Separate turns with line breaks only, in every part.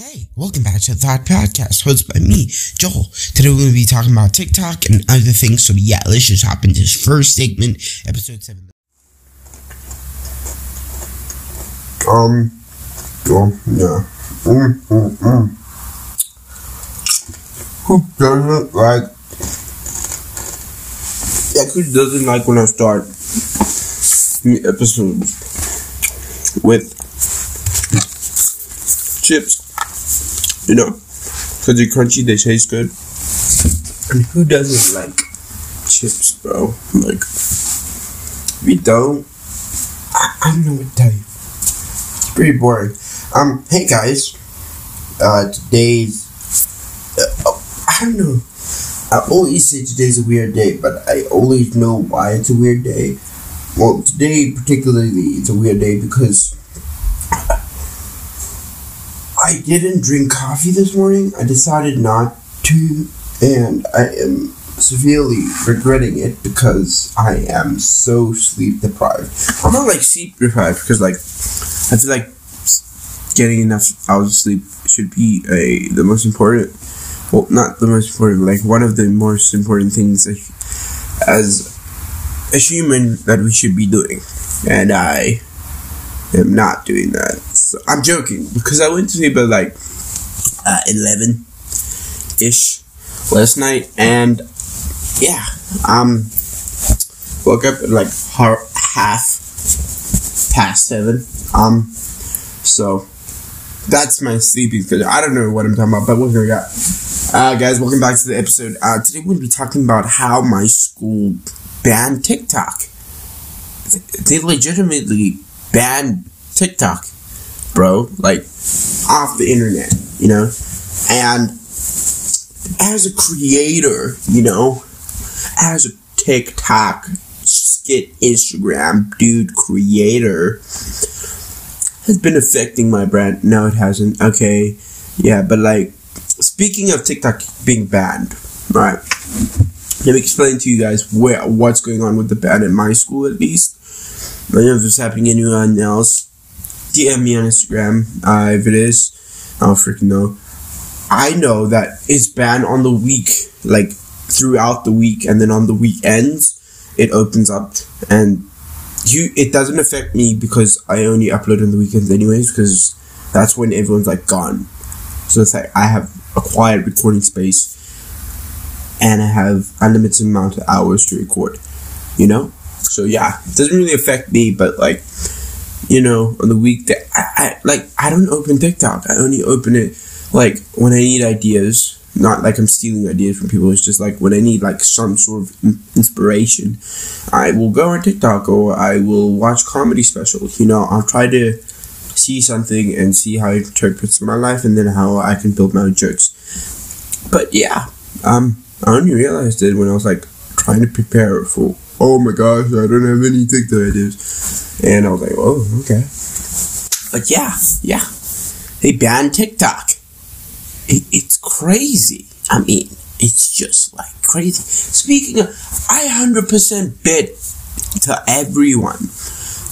Hey, welcome back to the Thought Podcast, hosted by me, Joel. Today we're going to be talking about TikTok and other things. So yeah, let's just hop into this first segment, episode seven.
Um, um, yeah. Mm, mm, mm. Who doesn't like? Yeah, who doesn't like when I start the episodes with chips? You know, because they're crunchy, they taste good. And who doesn't like chips, bro? Like, we don't, I, I don't know what to tell you. It's pretty boring. Um, hey guys, uh, today's, uh, oh, I don't know. I always say today's a weird day, but I always know why it's a weird day. Well, today particularly, it's a weird day because I didn't drink coffee this morning. I decided not to, and I am severely regretting it because I am so sleep deprived. I'm not like sleep deprived because like I feel like getting enough hours of sleep should be a the most important. Well, not the most important, like one of the most important things as a human that we should be doing, and I am not doing that. So I'm joking because I went to sleep at like uh, eleven ish last night, and yeah, um, woke up at like half past seven. Um, so that's my sleeping schedule. I don't know what I'm talking about, but what we got? Uh, guys, welcome back to the episode. Uh, today we're to be talking about how my school banned TikTok. They legitimately banned TikTok, bro. Like, off the internet, you know? And as a creator, you know, as a TikTok, skit, Instagram dude creator, has been affecting my brand. No, it hasn't. Okay, yeah, but like, speaking of TikTok being banned, right? Let me explain to you guys where what's going on with the ban at my school, at least. Know if it's happening anyone else. DM me on Instagram uh, if it is. I don't freaking know. I know that it's banned on the week, like throughout the week, and then on the weekends, it opens up and you it doesn't affect me because I only upload on the weekends anyways because that's when everyone's like gone. So it's like I have a quiet recording space and I have unlimited amount of hours to record. You know? So yeah, it doesn't really affect me, but like you know, on the week that I, I like I don't open TikTok. I only open it like when I need ideas. Not like I'm stealing ideas from people. It's just like when I need like some sort of inspiration, I will go on TikTok or I will watch comedy specials. You know, I'll try to see something and see how it interprets my life and then how I can build my own jokes. But yeah, um, I only realized it when I was like trying to prepare for. Oh my gosh, I don't have any TikTok ideas, and I was like, oh okay. But yeah, yeah, they banned TikTok. It, it's crazy. I mean, it's just like crazy. Speaking of, I hundred percent bet to everyone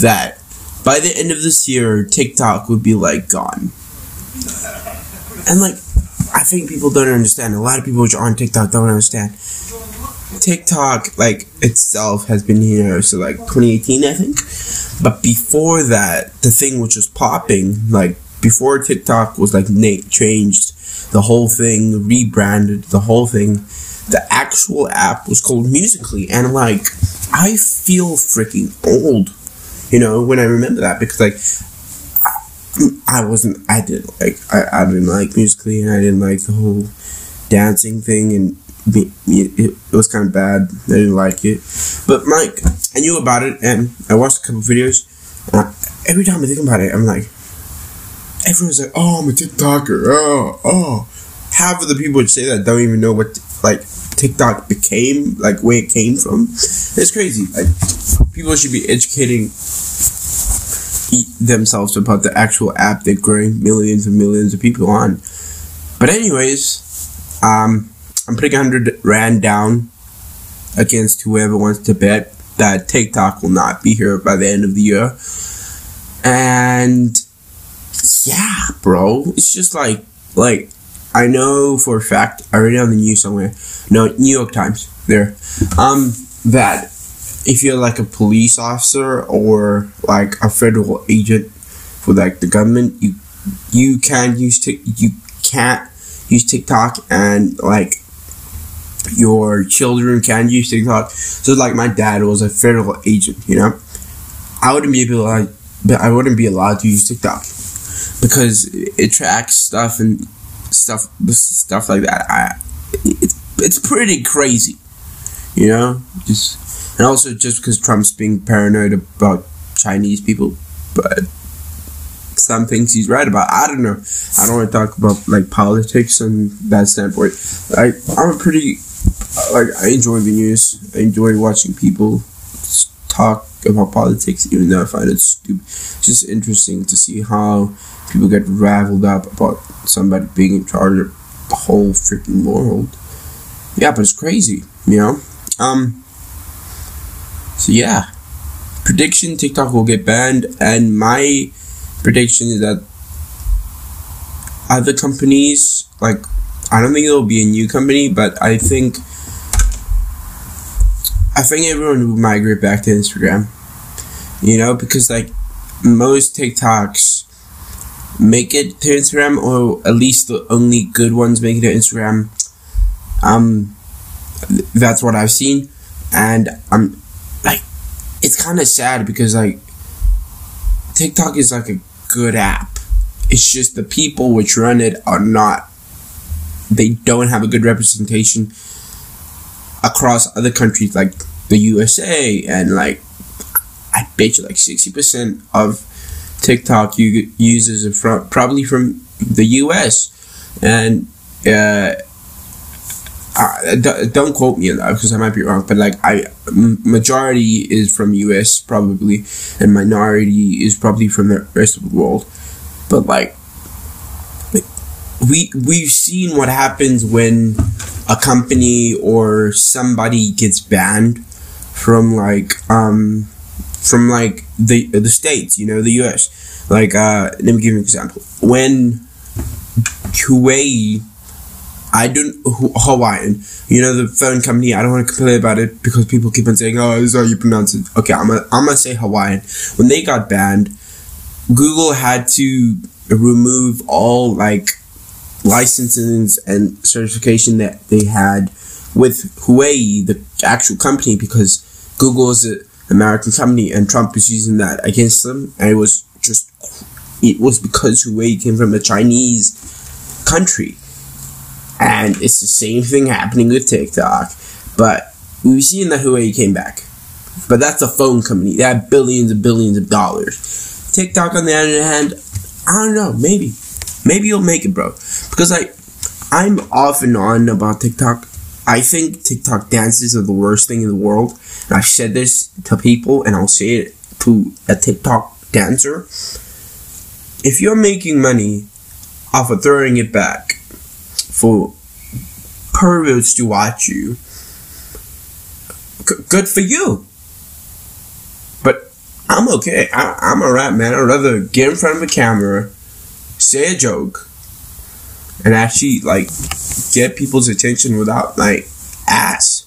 that by the end of this year, TikTok would be like gone. And like, I think people don't understand. A lot of people which are on TikTok don't understand. TikTok, like itself, has been here so like 2018, I think. But before that, the thing which was popping, like before TikTok was like na- changed, the whole thing rebranded, the whole thing. The actual app was called Musical.ly, and like I feel freaking old, you know, when I remember that because like I wasn't. I didn't like. I, I didn't like Musical.ly, and I didn't like the whole dancing thing, and it, it was kind of bad. I didn't like it, but Mike, I knew about it, and I watched a couple videos. Every time I think about it, I'm like, everyone's like, "Oh, I'm a TikToker." Oh, oh. Half of the people would say that don't even know what like TikTok became, like where it came from. It's crazy. Like people should be educating themselves about the actual app they're growing millions and millions of people on. But anyways, um, I'm putting 100 rand down against whoever wants to bet that TikTok will not be here by the end of the year. And yeah, bro, it's just like like I know for a fact, I read it on the news somewhere. No, New York Times. There, um, that if you're like a police officer or like a federal agent for like the government, you you can use t- you can't use TikTok and like your children can use TikTok. So like my dad was a federal agent, you know. I wouldn't be able like, I wouldn't be allowed to use TikTok because it tracks stuff and stuff stuff like that. I it's it's pretty crazy, you know. Just and also just because Trump's being paranoid about Chinese people, but some things he's right about. I don't know. I don't want to talk about like politics and that standpoint. I I'm a pretty like I enjoy the news. I enjoy watching people talk about politics, even though I find it stupid. It's just interesting to see how people get raveled up about somebody being in charge of the whole freaking world. Yeah, but it's crazy, you know. Um. So yeah, prediction: TikTok will get banned, and my prediction is that other companies like I don't think it'll be a new company, but I think I think everyone will migrate back to Instagram. You know, because like most TikToks make it to Instagram, or at least the only good ones make it to Instagram. Um, that's what I've seen, and I'm like, it's kind of sad because like TikTok is like a good app. It's just the people which run it are not. They don't have a good representation across other countries like the USA and like I bet you like sixty percent of TikTok you users are from probably from the US and uh, I, don't quote me on that because I might be wrong, but like I majority is from US probably, and minority is probably from the rest of the world. But like we we've seen what happens when a company or somebody gets banned from like um from like the the states, you know, the U.S. Like uh, let me give you an example. When Huawei, I don't Hawaiian, you know, the phone company. I don't want to complain about it because people keep on saying, "Oh, this is how you pronounce it." Okay, I'm gonna I'm gonna say Hawaiian. When they got banned, Google had to remove all like licenses and certification that they had with Huawei, the actual company, because Google is an American company and Trump is using that against them. And it was just, it was because Huawei came from a Chinese country. And it's the same thing happening with TikTok. But we've seen that Huawei came back. But that's a phone company. They have billions and billions of dollars. TikTok, on the other hand, I don't know, maybe. Maybe you'll make it, bro. Because like I'm off and on about TikTok. I think TikTok dances are the worst thing in the world. And I've said this to people and I'll say it to a TikTok dancer. If you're making money off of throwing it back for perverts to watch you, g- good for you. But I'm okay. I, I'm a rap man. I'd rather get in front of a camera, say a joke, and actually like get people's attention without like ass.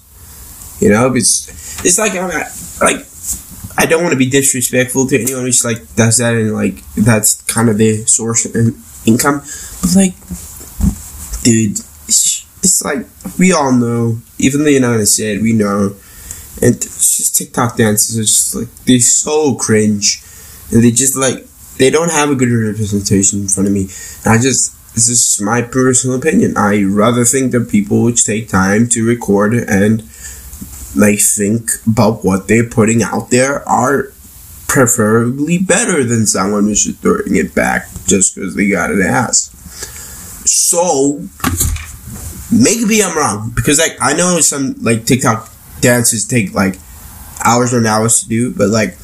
You know, it's it's like I'm like I don't want to be disrespectful to anyone who's like does that and like that's kind of the source of income, but like, dude, it's, it's like we all know, even the United States, we know, and it's just TikTok dances are just like they're so cringe, and they just like they don't have a good representation in front of me. And I just this is my personal opinion. I rather think that people would take time to record and like think about what they're putting out there are preferably better than someone who's just throwing it back just because they got an ass. So maybe I'm wrong because like I know some like TikTok dances take like hours and hours to do, but like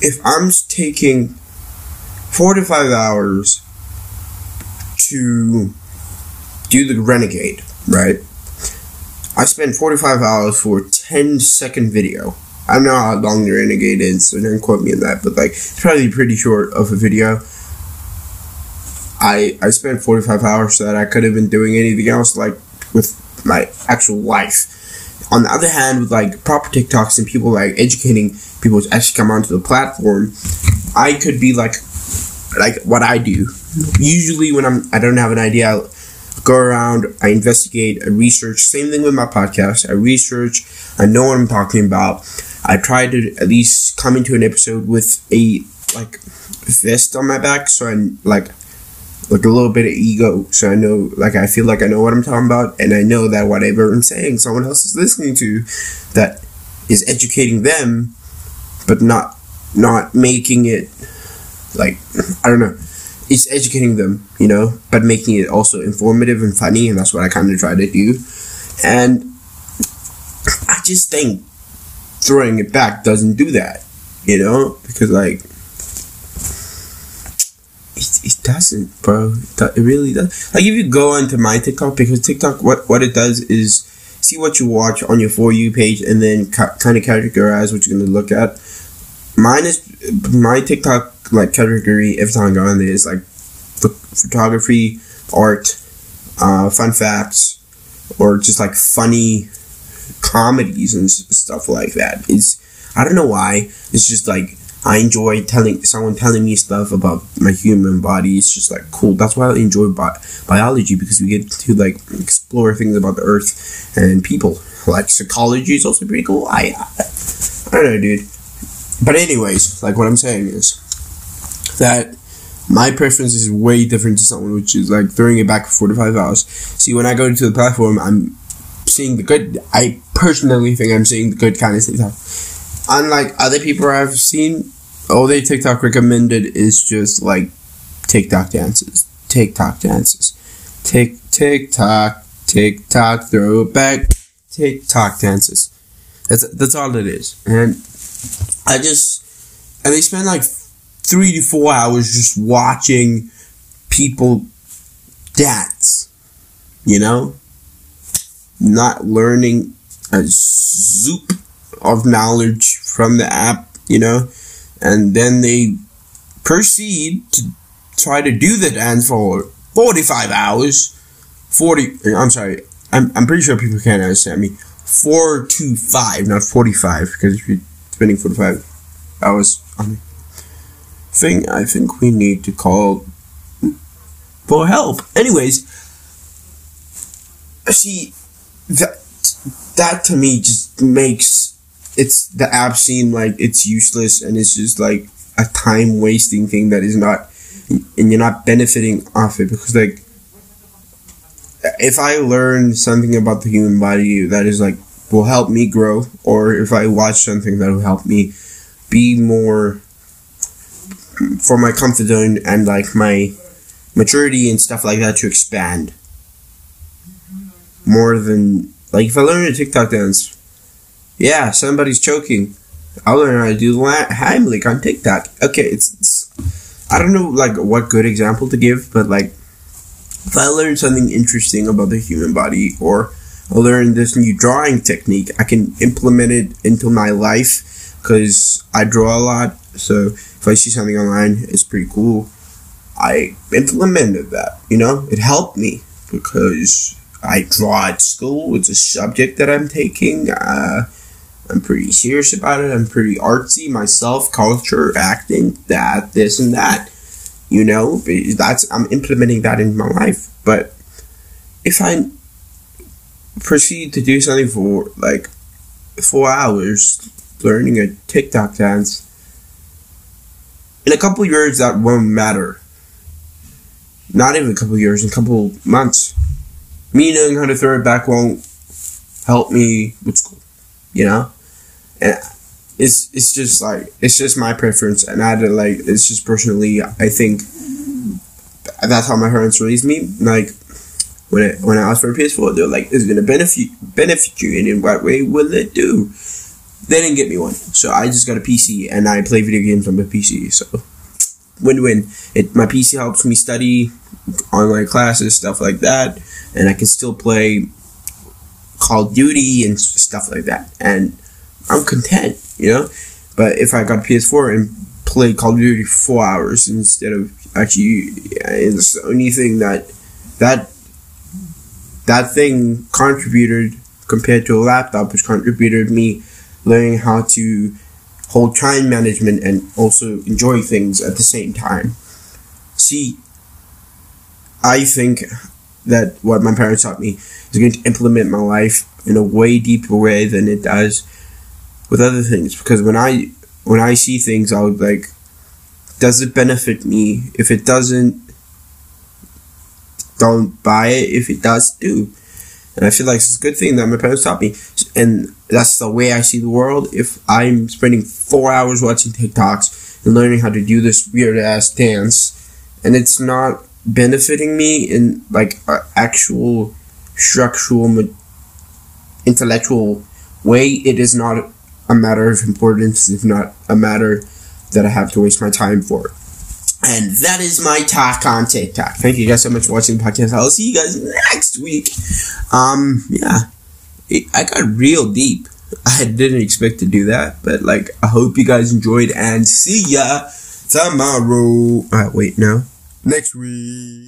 if I'm taking four to five hours to do the Renegade, right? I spent 45 hours for a 10 second video. I don't know how long the Renegade is, so don't quote me on that, but like, it's probably pretty short of a video. I I spent 45 hours so that I could have been doing anything else like with my actual life. On the other hand, with like proper TikToks and people like educating people to actually come onto the platform, I could be like like what I do. Usually when I'm I don't have an idea, I go around, I investigate, I research. Same thing with my podcast. I research, I know what I'm talking about. I try to at least come into an episode with a like vest on my back so I like like a little bit of ego so I know like I feel like I know what I'm talking about and I know that whatever I'm saying someone else is listening to that is educating them but not not making it like I don't know it's educating them you know but making it also informative and funny and that's what I kind of try to do and I just think throwing it back doesn't do that you know because like it, it doesn't, bro. It really does. Like if you go onto my TikTok, because TikTok, what what it does is see what you watch on your for you page, and then ca- kind of categorize what you're gonna look at. Mine is my TikTok like category. Every time I there is like photography, art, uh, fun facts, or just like funny comedies and stuff like that. It's I don't know why. It's just like I enjoy telling someone telling me stuff about my human body. It's just like cool. That's why I enjoy bi- biology because we get to like explore things about the earth and people. Like psychology is also pretty cool. I I don't know, dude. But anyways, like what I'm saying is that my preference is way different to someone which is like throwing it back for 45 hours. See, when I go to the platform, I'm seeing the good. I personally think I'm seeing the good kind of stuff unlike other people I've seen, all they TikTok recommended is just like TikTok dances, TikTok dances, tick TikTok, TikTok, throw it back, TikTok dances. That's that's all it is, and I just and they spend like three to four hours just watching people dance, you know, not learning a zoop of knowledge from the app, you know, and then they proceed to try to do the dance for 45 hours. 40, I'm sorry, I'm, I'm pretty sure people can't understand me. 4 to 5, not 45, because if you're spending 45 hours on the thing, I think we need to call for help. Anyways, see, that, that to me just makes it's the app seem like it's useless and it's just like a time wasting thing that is not and you're not benefiting off it because like if I learn something about the human body that is like will help me grow or if I watch something that will help me be more for my comfort zone and like my maturity and stuff like that to expand more than like if I learn a TikTok dance yeah, somebody's choking. I'll learn how to do Heimlich on TikTok. Okay, it's, it's, I don't know like what good example to give, but like if I learn something interesting about the human body or I learn this new drawing technique, I can implement it into my life because I draw a lot. So if I see something online, it's pretty cool. I implemented that. You know, it helped me because I draw at school. It's a subject that I'm taking. Uh, I'm pretty serious about it. I'm pretty artsy myself, culture, acting, that, this, and that. You know, that's I'm implementing that in my life. But if I proceed to do something for like four hours, learning a TikTok dance, in a couple years that won't matter. Not even a couple years, in a couple months. Me knowing how to throw it back won't help me with school. You know? and it's it's just like it's just my preference, and I don't like it's just personally. I think that's how my parents raised me. Like when I, when I asked for a PS4, they're like, "It's gonna benefit benefit you, and in what way will it do?" They didn't get me one, so I just got a PC, and I play video games on my PC. So win win. It my PC helps me study online classes, stuff like that, and I can still play Call of Duty and stuff like that. And I'm content, you know. But if I got a PS4 and played Call of Duty four hours instead of actually uh, it's the only thing that that that thing contributed compared to a laptop, which contributed me learning how to hold time management and also enjoy things at the same time. See, I think that what my parents taught me is going to implement my life in a way deeper way than it does with other things. Because when I when I see things, I'll like, does it benefit me? If it doesn't, don't buy it. If it does, do. And I feel like it's a good thing that my parents taught me. And that's the way I see the world. If I'm spending four hours watching TikToks and learning how to do this weird ass dance, and it's not benefiting me in like actual structural, intellectual way, it is not a matter of importance. It's not a matter that I have to waste my time for. And that is my talk on TikTok. Thank you guys so much for watching the podcast. I'll see you guys next week. Um, yeah, I got real deep. I didn't expect to do that, but like, I hope you guys enjoyed and see ya tomorrow. Uh, wait, no, next week.